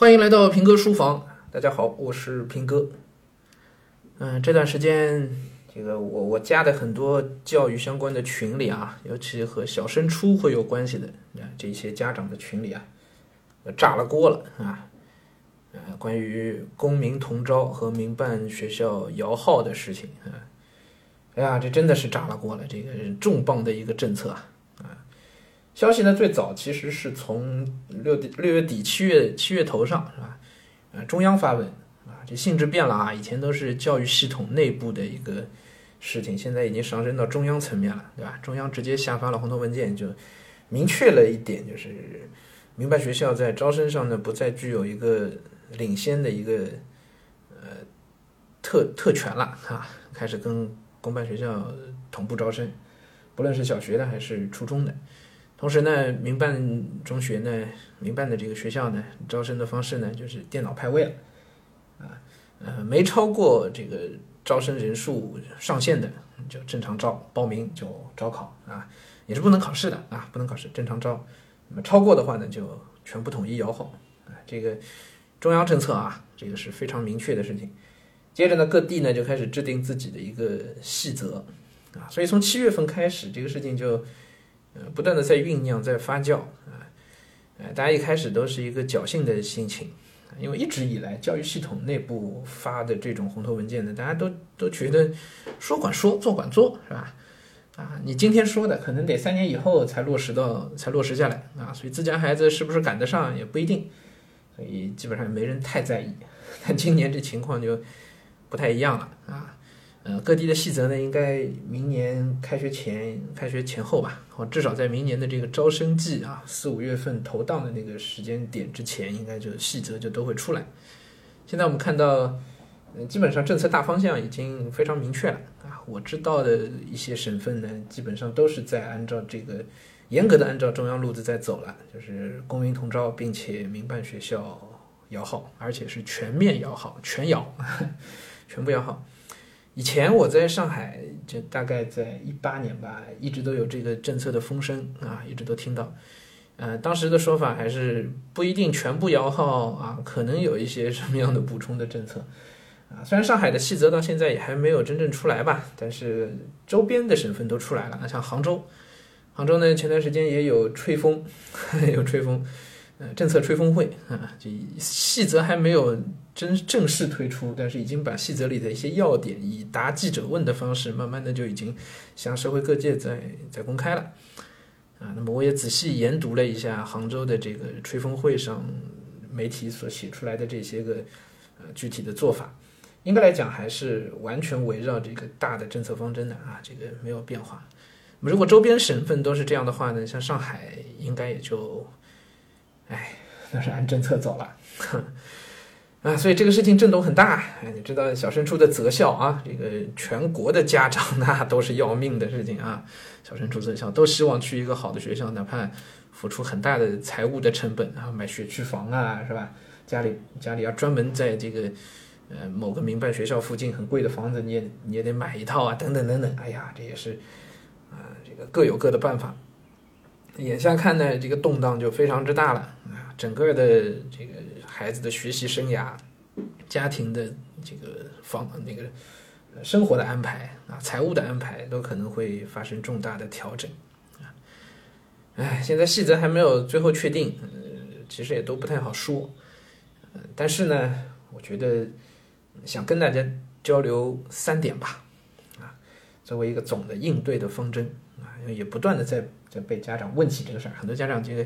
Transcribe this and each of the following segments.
欢迎来到平哥书房，大家好，我是平哥。嗯，这段时间，这个我我加的很多教育相关的群里啊，尤其和小升初会有关系的啊，这些家长的群里啊，炸了锅了啊。呃，关于公民同招和民办学校摇号的事情啊，哎呀，这真的是炸了锅了，这个重磅的一个政策啊。消息呢，最早其实是从六六月底七月七月头上是吧？呃，中央发文啊，这性质变了啊，以前都是教育系统内部的一个事情，现在已经上升到中央层面了，对吧？中央直接下发了红头文件，就明确了一点，就是民办学校在招生上呢，不再具有一个领先的一个呃特特权了啊，开始跟公办学校同步招生，不论是小学的还是初中的。同时呢，民办中学呢，民办的这个学校呢，招生的方式呢，就是电脑派位了，啊，呃，没超过这个招生人数上限的，就正常招，报名就招考啊，也是不能考试的啊，不能考试，正常招。那么超过的话呢，就全部统一摇号啊，这个中央政策啊，这个是非常明确的事情。接着呢，各地呢就开始制定自己的一个细则啊，所以从七月份开始，这个事情就。呃，不断的在酝酿，在发酵啊，呃，大家一开始都是一个侥幸的心情，因为一直以来教育系统内部发的这种红头文件呢，大家都都觉得说管说，做管做，是吧？啊，你今天说的，可能得三年以后才落实到，才落实下来啊，所以自家孩子是不是赶得上也不一定，所以基本上没人太在意。但今年这情况就不太一样了啊。呃，各地的细则呢，应该明年开学前、开学前后吧，或至少在明年的这个招生季啊，四五月份投档的那个时间点之前，应该就细则就都会出来。现在我们看到，呃，基本上政策大方向已经非常明确了啊。我知道的一些省份呢，基本上都是在按照这个严格的按照中央路子在走了，就是公民同招，并且民办学校摇号，而且是全面摇号，全摇，全部摇号。以前我在上海，就大概在一八年吧，一直都有这个政策的风声啊，一直都听到。呃，当时的说法还是不一定全部摇号啊，可能有一些什么样的补充的政策啊。虽然上海的细则到现在也还没有真正出来吧，但是周边的省份都出来了。那像杭州，杭州呢，前段时间也有吹风，有吹风。呃，政策吹风会啊，这细则还没有真正式推出，但是已经把细则里的一些要点以答记者问的方式，慢慢的就已经向社会各界在在公开了啊。那么我也仔细研读了一下杭州的这个吹风会上媒体所写出来的这些个呃具体的做法，应该来讲还是完全围绕这个大的政策方针的啊，这个没有变化。如果周边省份都是这样的话呢，像上海应该也就。哎，那是按政策走了，哼 啊，所以这个事情震动很大。哎，你知道小升初的择校啊，这个全国的家长 那都是要命的事情啊。小升初择校都希望去一个好的学校，哪怕付出很大的财务的成本啊，买学区房啊，是吧？家里家里要专门在这个呃某个民办学校附近很贵的房子，你也你也得买一套啊，等等等等。哎呀，这也是啊，这个各有各的办法。眼下看呢，这个动荡就非常之大了啊！整个的这个孩子的学习生涯、家庭的这个方那个生活的安排啊、财务的安排，都可能会发生重大的调整啊！哎，现在细则还没有最后确定，呃，其实也都不太好说。呃，但是呢，我觉得想跟大家交流三点吧，啊，作为一个总的应对的方针啊，也不断的在。就被家长问起这个事儿，很多家长这个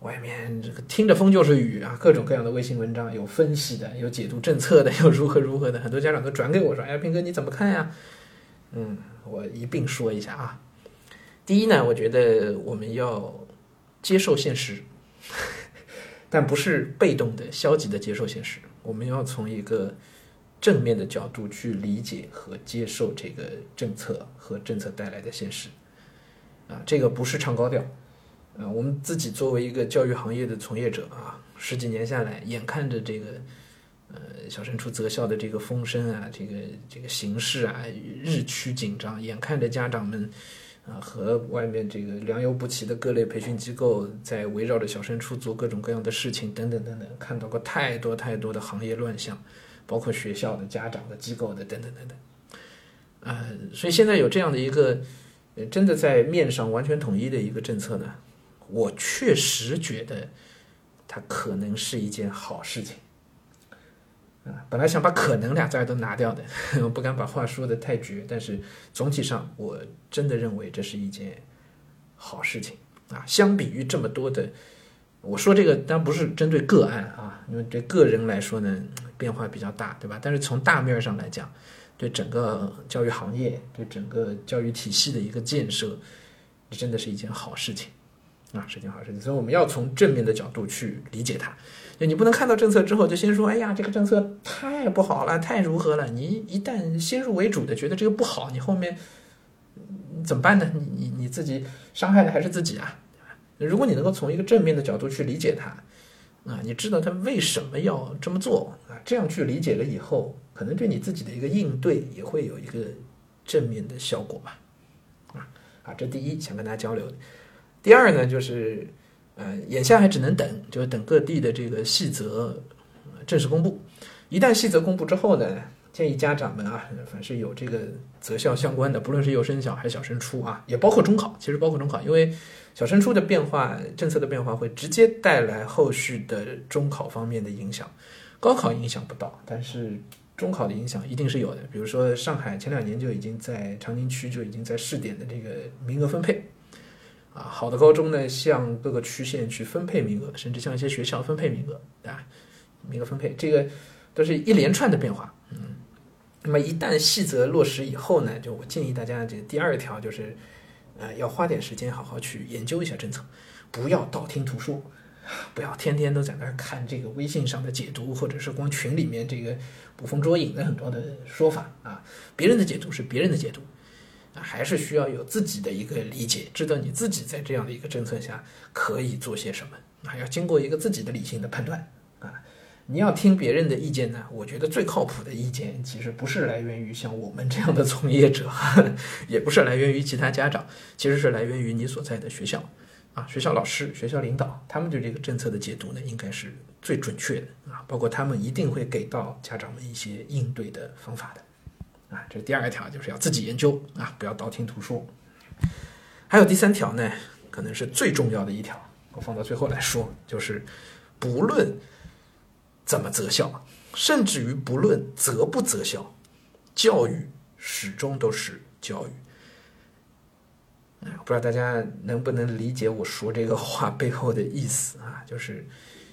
外面这个听着风就是雨啊，各种各样的微信文章，有分析的，有解读政策的，有如何如何的，很多家长都转给我说：“哎，斌哥你怎么看呀？”嗯，我一并说一下啊。第一呢，我觉得我们要接受现实，但不是被动的、消极的接受现实，我们要从一个正面的角度去理解和接受这个政策和政策带来的现实。啊，这个不是唱高调，呃，我们自己作为一个教育行业的从业者啊，十几年下来，眼看着这个，呃，小升初择校的这个风声啊，这个这个形势啊日趋紧张，眼看着家长们啊，和外面这个良莠不齐的各类培训机构在围绕着小升初做各种各样的事情，等等等等，看到过太多太多的行业乱象，包括学校的、家长的、机构的等等等等。呃，所以现在有这样的一个真的在面上完全统一的一个政策呢，我确实觉得它可能是一件好事情。啊，本来想把“可能”俩字都拿掉的，我不敢把话说的太绝，但是总体上我真的认为这是一件好事情啊。相比于这么多的，我说这个当然不是针对个案啊，因为对个人来说呢变化比较大，对吧？但是从大面上来讲，对整个教育行业、对整个教育体系的一个建设，真的是一件好事情啊，是件好事情。所以我们要从正面的角度去理解它。就你不能看到政策之后就先说，哎呀，这个政策太不好了，太如何了？你一旦先入为主的觉得这个不好，你后面怎么办呢？你你你自己伤害的还是自己啊，如果你能够从一个正面的角度去理解它，啊，你知道他为什么要这么做，这样去理解了以后，可能对你自己的一个应对也会有一个正面的效果吧。啊啊，这第一想跟大家交流的。第二呢，就是。呃，眼下还只能等，就是等各地的这个细则正式公布。一旦细则公布之后呢，建议家长们啊，凡是有这个择校相关的，不论是幼升小还是小升初啊，也包括中考，其实包括中考，因为小升初的变化、政策的变化会直接带来后续的中考方面的影响。高考影响不到，但是中考的影响一定是有的。比如说上海前两年就已经在长宁区就已经在试点的这个名额分配。啊，好的高中呢，向各个区县去分配名额，甚至向一些学校分配名额，对吧？名额分配，这个都是一连串的变化。嗯，那么一旦细则落实以后呢，就我建议大家，这第二条就是，呃，要花点时间好好去研究一下政策，不要道听途说，不要天天都在那儿看这个微信上的解读，或者是光群里面这个捕风捉影的很多的说法啊，别人的解读是别人的解读。啊还是需要有自己的一个理解，知道你自己在这样的一个政策下可以做些什么，还要经过一个自己的理性的判断啊。你要听别人的意见呢？我觉得最靠谱的意见其实不是来源于像我们这样的从业者，也不是来源于其他家长，其实是来源于你所在的学校学校老师、学校领导，他们对这个政策的解读呢，应该是最准确的啊。包括他们一定会给到家长们一些应对的方法的。啊，这是第二条，就是要自己研究啊，不要道听途说。还有第三条呢，可能是最重要的一条，我放到最后来说，就是不论怎么择校，甚至于不论择不择校，教育始终都是教育。不知道大家能不能理解我说这个话背后的意思啊？就是。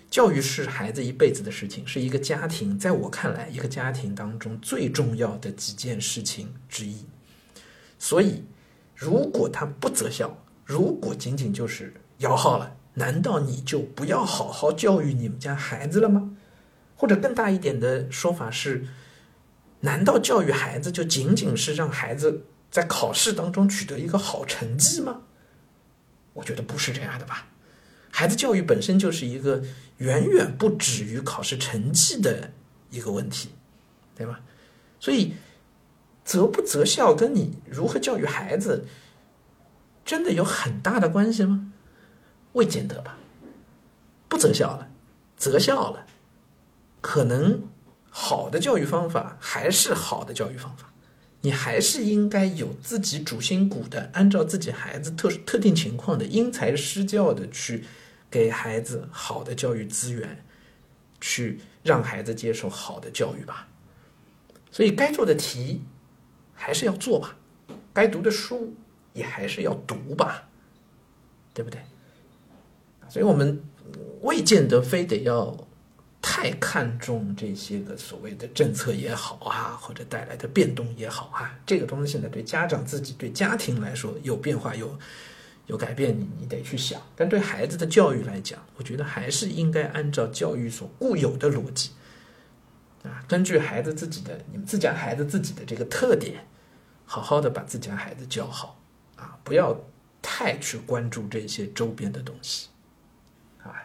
教育是孩子一辈子的事情，是一个家庭在我看来，一个家庭当中最重要的几件事情之一。所以，如果他不择校，如果仅仅就是摇号了，难道你就不要好好教育你们家孩子了吗？或者更大一点的说法是，难道教育孩子就仅仅是让孩子在考试当中取得一个好成绩吗？我觉得不是这样的吧。孩子教育本身就是一个远远不止于考试成绩的一个问题，对吧？所以择不择校跟你如何教育孩子，真的有很大的关系吗？未见得吧。不择校了，择校了，可能好的教育方法还是好的教育方法。你还是应该有自己主心骨的，按照自己孩子特特定情况的因材施教的去。给孩子好的教育资源，去让孩子接受好的教育吧。所以该做的题还是要做吧，该读的书也还是要读吧，对不对？所以我们未见得非得要太看重这些个所谓的政策也好啊，或者带来的变动也好啊，这个东西呢，对家长自己、对家庭来说有变化有。有改变，你你得去想。但对孩子的教育来讲，我觉得还是应该按照教育所固有的逻辑，啊，根据孩子自己的、你们自家孩子自己的这个特点，好好的把自家孩子教好，啊，不要太去关注这些周边的东西，啊，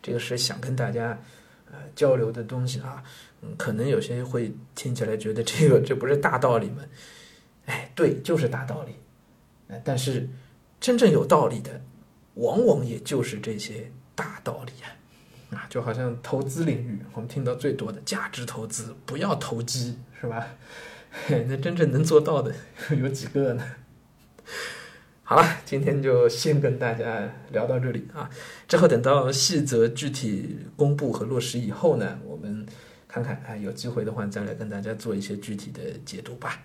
这个是想跟大家呃交流的东西啊。嗯，可能有些会听起来觉得这个 这不是大道理吗？哎，对，就是大道理。哎，但是真正有道理的，往往也就是这些大道理啊。啊，就好像投资领域，我们听到最多的价值投资，不要投机，是吧？那真正能做到的 有几个呢？好了，今天就先跟大家聊到这里啊。之后等到细则具体公布和落实以后呢，我们看看啊，有机会的话再来跟大家做一些具体的解读吧。